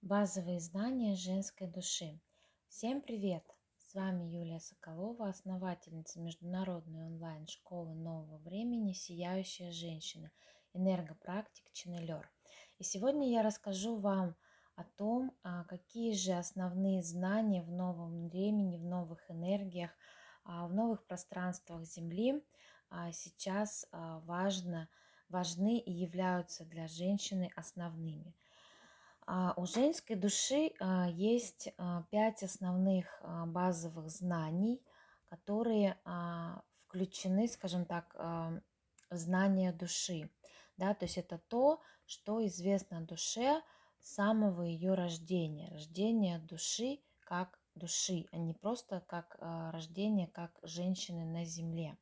Базовые знания женской души. Всем привет! С вами Юлия Соколова, основательница международной онлайн-школы нового времени «Сияющая женщина», энергопрактик Ченнелер. И сегодня я расскажу вам о том, а, какие же основные знания в новом времени, в новых энергиях, а, в новых пространствах Земли а, сейчас важно, важны и являются для женщины основными – у женской души а, есть а, пять основных базовых знаний, которые включены, скажем так, в знание души. Да, то есть это то, что известно душе с самого ее рождения. Рождение души как души, а не просто как рождение как женщины на земле.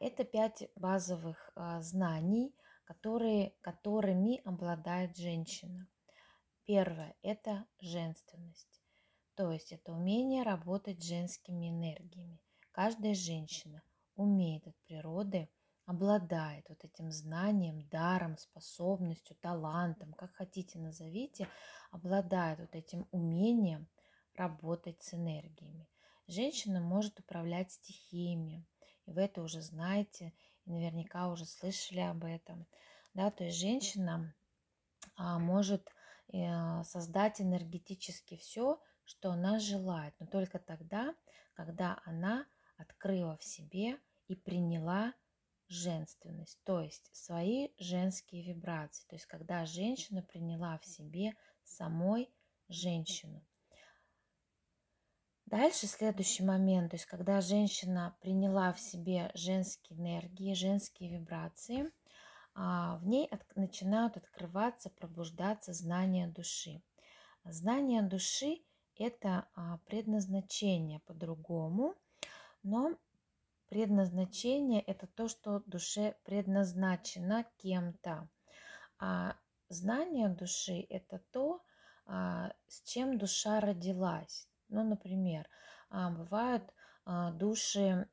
Это пять базовых знаний, которые, которыми обладает женщина. Первое – это женственность. То есть это умение работать с женскими энергиями. Каждая женщина умеет от природы, обладает вот этим знанием, даром, способностью, талантом, как хотите назовите, обладает вот этим умением работать с энергиями. Женщина может управлять стихиями, и вы это уже знаете, и наверняка уже слышали об этом. Да, то есть женщина а, может создать энергетически все, что она желает, но только тогда, когда она открыла в себе и приняла женственность, то есть свои женские вибрации, то есть когда женщина приняла в себе самой женщину. Дальше следующий момент, то есть когда женщина приняла в себе женские энергии, женские вибрации – а, в ней от, начинают открываться, пробуждаться знания души. Знание души – это а, предназначение по-другому, но предназначение – это то, что душе предназначено кем-то. А знание души – это то, а, с чем душа родилась. Ну, например, а, бывают а, души,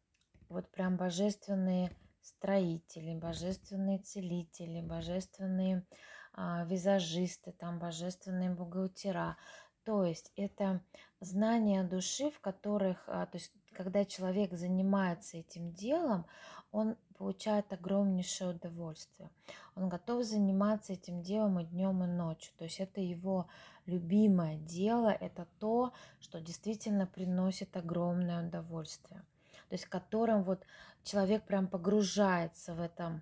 вот прям божественные – строители, божественные целители, божественные а, визажисты, там божественные бухгалтера. То есть это знания души, в которых, а, то есть когда человек занимается этим делом, он получает огромнейшее удовольствие. Он готов заниматься этим делом и днем, и ночью. То есть это его любимое дело, это то, что действительно приносит огромное удовольствие то есть которым вот человек прям погружается в это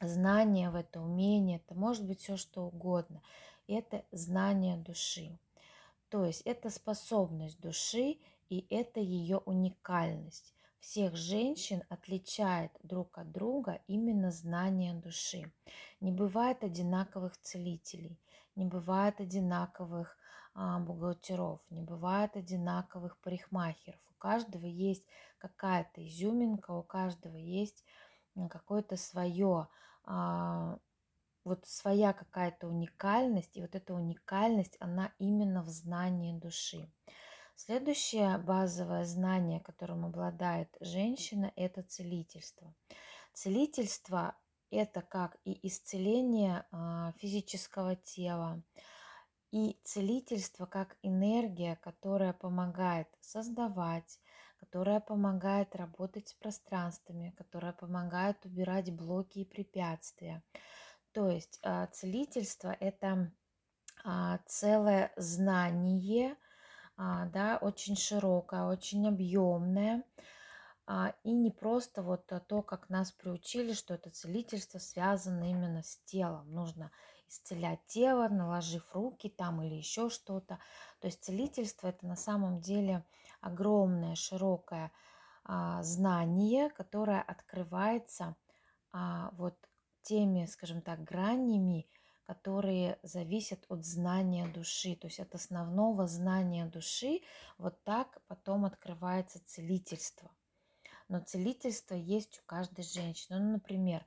знание, в это умение, это может быть все что угодно. Это знание души. То есть это способность души и это ее уникальность. Всех женщин отличает друг от друга именно знание души. Не бывает одинаковых целителей, не бывает одинаковых а, бухгалтеров, не бывает одинаковых парикмахеров. Каждого есть какая-то изюминка, у каждого есть какое-то свое, а, вот своя какая-то уникальность, и вот эта уникальность, она именно в знании души. Следующее базовое знание, которым обладает женщина, это целительство. Целительство – это как и исцеление а, физического тела, и целительство как энергия, которая помогает создавать, которая помогает работать с пространствами, которая помогает убирать блоки и препятствия. То есть а, целительство – это а, целое знание, а, да, очень широкое, очень объемное, и не просто вот то, как нас приучили, что это целительство связано именно с телом. Нужно исцелять тело, наложив руки там или еще что-то. То есть целительство это на самом деле огромное, широкое а, знание, которое открывается а, вот теми, скажем так, гранями, которые зависят от знания души, то есть от основного знания души, вот так потом открывается целительство. Но целительство есть у каждой женщины. Ну, например,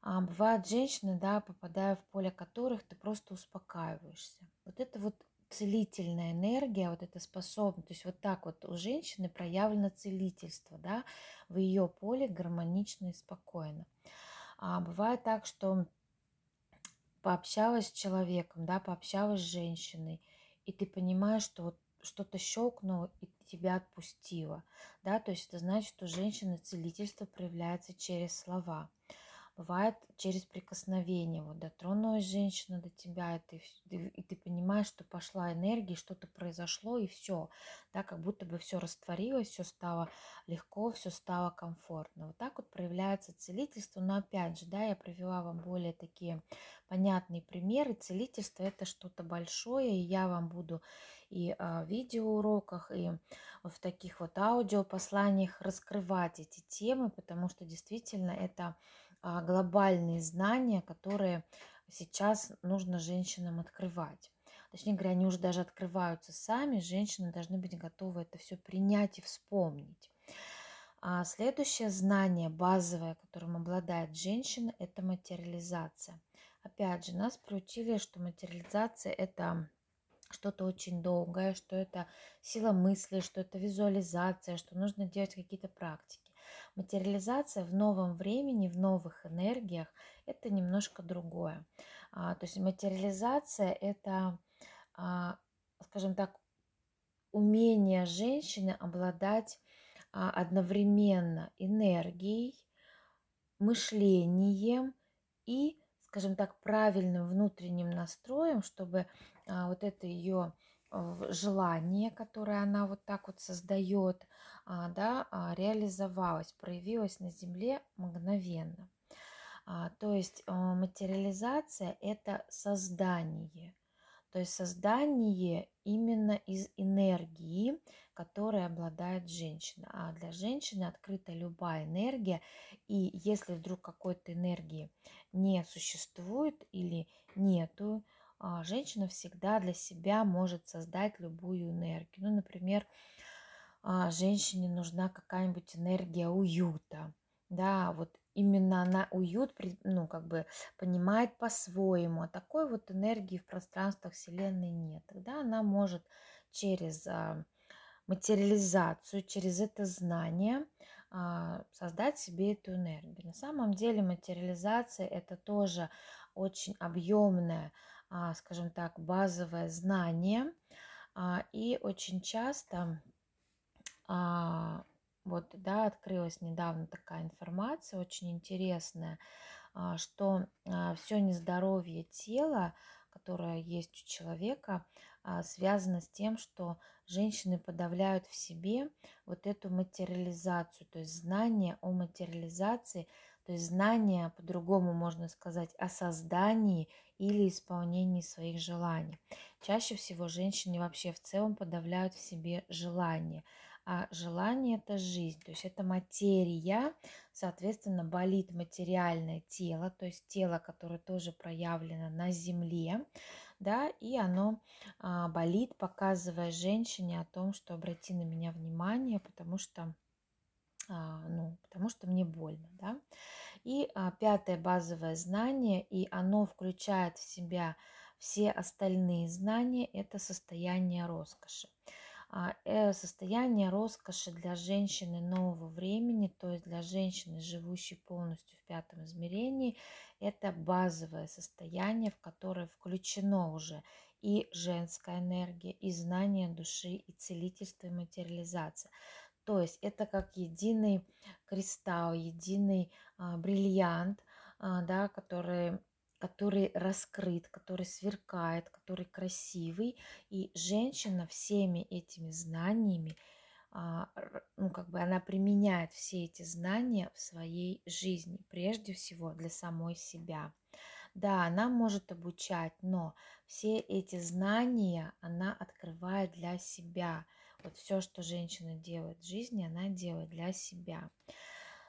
а бывают женщины, да, попадая в поле которых ты просто успокаиваешься. Вот это вот целительная энергия, вот эта способность, то есть вот так вот у женщины проявлено целительство, да, в ее поле гармонично и спокойно. А бывает так, что пообщалась с человеком, да, пообщалась с женщиной, и ты понимаешь, что вот что-то щелкнуло и тебя отпустило, да, то есть это значит, что женщина целительство проявляется через слова бывает через прикосновение. Вот дотронулась женщина до тебя, и ты, и ты понимаешь, что пошла энергия, что-то произошло, и все. Да, как будто бы все растворилось, все стало легко, все стало комфортно. Вот так вот проявляется целительство. Но опять же, да, я привела вам более такие понятные примеры. Целительство это что-то большое, и я вам буду и в видеоуроках, и в таких вот аудиопосланиях раскрывать эти темы, потому что действительно это глобальные знания, которые сейчас нужно женщинам открывать. Точнее говоря, они уже даже открываются сами, женщины должны быть готовы это все принять и вспомнить. А следующее знание базовое, которым обладает женщина, это материализация. Опять же, нас приучили, что материализация это что-то очень долгое, что это сила мысли, что это визуализация, что нужно делать какие-то практики. Материализация в новом времени, в новых энергиях – это немножко другое. А, то есть материализация – это, а, скажем так, умение женщины обладать а, одновременно энергией, мышлением и, скажем так, правильным внутренним настроем, чтобы вот это ее желание, которое она вот так вот создает, а, да, а, реализовалось, проявилось на Земле мгновенно. А, то есть материализация – это создание, то есть создание именно из энергии, которой обладает женщина. А для женщины открыта любая энергия, и если вдруг какой-то энергии не существует или нету, женщина всегда для себя может создать любую энергию. Ну, например, а, женщине нужна какая-нибудь энергия уюта. Да, вот именно она уют, ну, как бы понимает по-своему, а такой вот энергии в пространствах Вселенной нет. Тогда она может через а, материализацию, через это знание создать себе эту энергию. На самом деле материализация это тоже очень объемная а, скажем так, базовое знание. А, и очень часто а, вот, да, открылась недавно такая информация, очень интересная, что все нездоровье тела, которое есть у человека, связано с тем, что женщины подавляют в себе вот эту материализацию, то есть знание о материализации, то есть знание, по-другому можно сказать, о создании или исполнении своих желаний. Чаще всего женщины вообще в целом подавляют в себе желание. А желание – это жизнь, то есть это материя, соответственно, болит материальное тело, то есть тело, которое тоже проявлено на земле, да, и оно а, болит, показывая женщине о том, что обрати на меня внимание, потому что, ну, потому что мне больно, да. И а, пятое базовое знание, и оно включает в себя все остальные знания, это состояние роскоши. А, э, состояние роскоши для женщины нового времени, то есть для женщины, живущей полностью в пятом измерении, это базовое состояние, в которое включено уже и женская энергия, и знание души, и целительство, и материализация. То есть это как единый кристалл, единый а, бриллиант, а, да, который, который раскрыт, который сверкает, который красивый. И женщина всеми этими знаниями, а, ну, как бы она применяет все эти знания в своей жизни, прежде всего для самой себя. Да, она может обучать, но все эти знания она открывает для себя – вот все, что женщина делает в жизни, она делает для себя.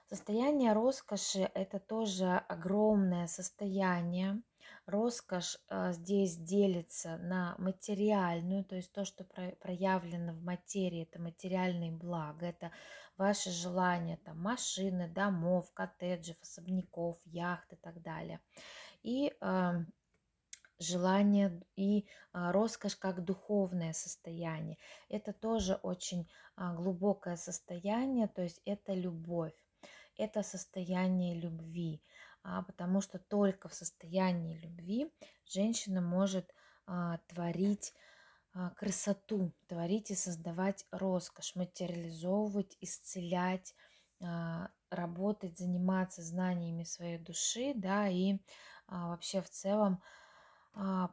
Состояние роскоши – это тоже огромное состояние. Роскошь э, здесь делится на материальную, то есть то, что проявлено в материи, это материальные блага, это ваши желания, там, машины, домов, коттеджев, особняков, яхт и так далее. И э, желание и а, роскошь как духовное состояние. Это тоже очень а, глубокое состояние, то есть это любовь, это состояние любви. а, потому что только в состоянии любви женщина может творить красоту, творить и создавать роскошь, материализовывать, исцелять, работать, заниматься знаниями своей души, да, и вообще в целом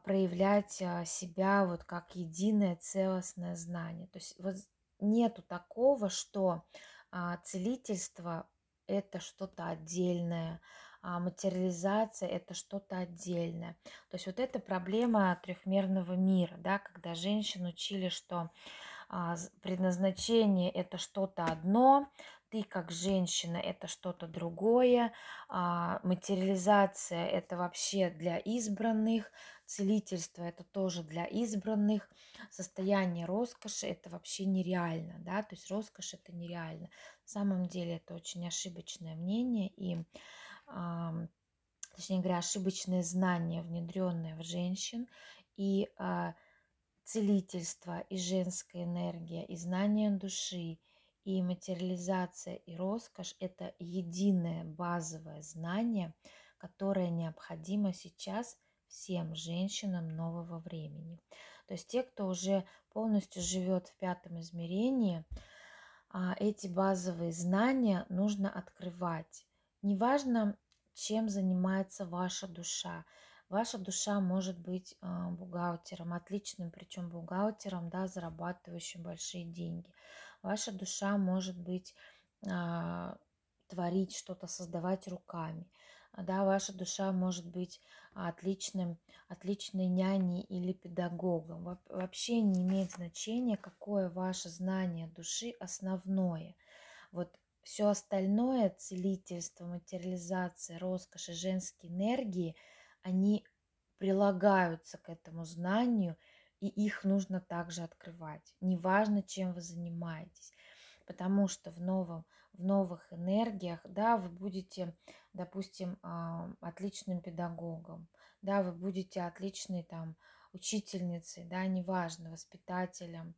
проявлять а, себя вот как единое целостное знание. То есть вот нету такого, что а, целительство это что-то отдельное, а материализация это что-то отдельное. То есть вот эта проблема трехмерного мира, да, когда женщин учили, что а, предназначение это что-то одно, ты как женщина это что-то другое, а, материализация это вообще для избранных, целительство это тоже для избранных, состояние роскоши это вообще нереально, да, то есть роскошь это нереально. На самом деле это очень ошибочное мнение и точнее говоря, ошибочные знания, внедренные в женщин, и а, целительство, и женская энергия, и знание души, и материализация, и роскошь – это единое базовое знание, которое необходимо сейчас всем женщинам нового времени. То есть те, кто уже полностью живет в пятом измерении, а, эти базовые знания нужно открывать. Неважно, чем занимается ваша душа. Ваша душа может быть а, бухгалтером, отличным, причем бухгалтером, да, зарабатывающим большие деньги. Ваша душа может быть а, творить что-то, создавать руками. Да, ваша душа может быть отличным, отличной няней или педагогом. Вообще не имеет значения, какое ваше знание души основное. Вот все остальное, целительство, материализация, роскошь и женские энергии, они прилагаются к этому знанию, и их нужно также открывать. Неважно, чем вы занимаетесь. Потому что в, новом, в новых энергиях, да, вы будете, допустим, отличным педагогом, да, вы будете отличной там учительницей, да, неважно, воспитателем.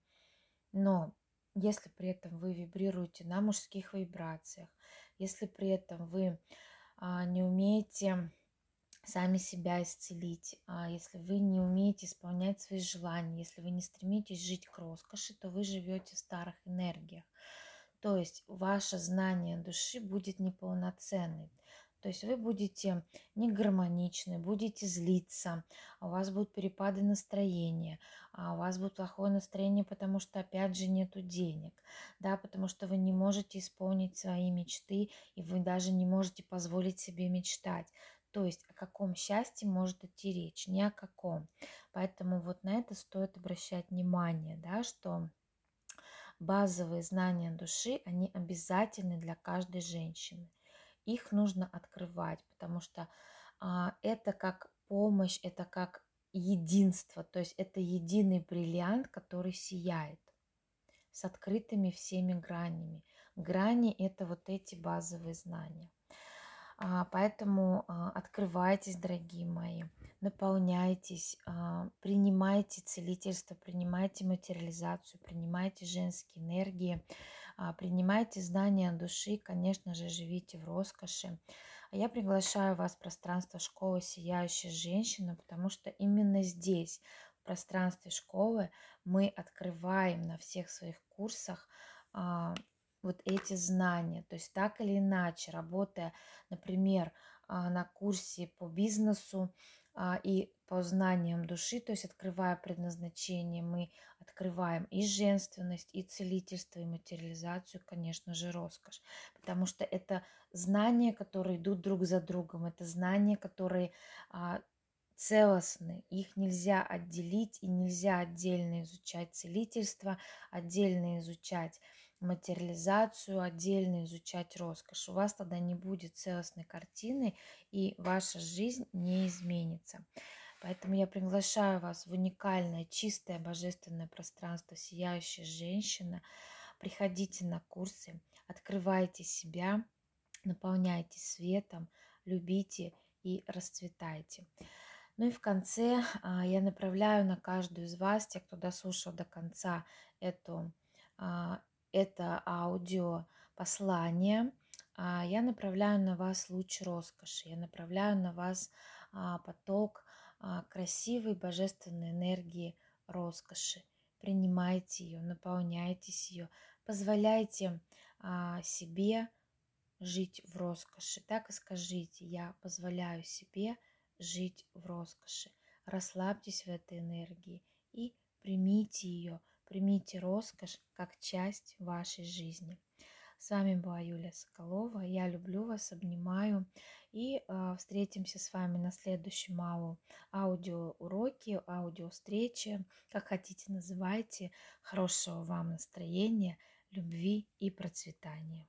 Но если при этом вы вибрируете на мужских вибрациях, если при этом вы а, не умеете сами себя исцелить, а если вы не умеете исполнять свои желания, если вы не стремитесь жить к роскоши, то вы живете в старых энергиях. То есть ваше знание души будет неполноценным. То есть вы будете не гармоничны, будете злиться, у вас будут перепады настроения, а у вас будет плохое настроение, потому что опять же нету денег, да, потому что вы не можете исполнить свои мечты, и вы даже не можете позволить себе мечтать. То есть о каком счастье может идти речь, ни о каком. Поэтому вот на это стоит обращать внимание, да, что базовые знания души, они обязательны для каждой женщины их нужно открывать, потому что а, это как помощь, это как единство, то есть это единый бриллиант, который сияет с открытыми всеми гранями. Грани – это вот эти базовые знания. А, поэтому а, открывайтесь, дорогие мои, наполняйтесь, а, принимайте целительство, принимайте материализацию, принимайте женские энергии, принимайте знания души, конечно же, живите в роскоши. Я приглашаю вас в пространство школы «Сияющая женщина», потому что именно здесь, в пространстве школы, мы открываем на всех своих курсах вот эти знания. То есть так или иначе, работая, например, а, на курсе по бизнесу, а, и по знаниям души, то есть открывая предназначение, мы открываем и женственность, и целительство, и материализацию, конечно же, роскошь. Потому что это знания, которые идут друг за другом, это знания, которые а, целостны, их нельзя отделить и нельзя отдельно изучать целительство, отдельно изучать материализацию, отдельно изучать роскошь. У вас тогда не будет целостной картины, и ваша жизнь не изменится. Поэтому я приглашаю вас в уникальное, чистое, божественное пространство «Сияющая женщина». Приходите на курсы, открывайте себя, наполняйте светом, любите и расцветайте. Ну и в конце а, я направляю на каждую из вас, тех, кто дослушал до конца эту а, это аудио послание а, я направляю на вас луч роскоши, я направляю на вас а, поток а, красивой божественной энергии роскоши. Принимайте ее, наполняйтесь ее, позволяйте себе жить в роскоши. Так и скажите, я позволяю себе жить в роскоши. Расслабьтесь в этой энергии и примите ее, примите роскошь как часть вашей жизни. С вами была Юлия Соколова. Я люблю вас, обнимаю. И э, встретимся с вами на следующем ау, аудиоуроке, аудиовстрече. Как хотите, называйте. Хорошего вам настроения, любви и процветания.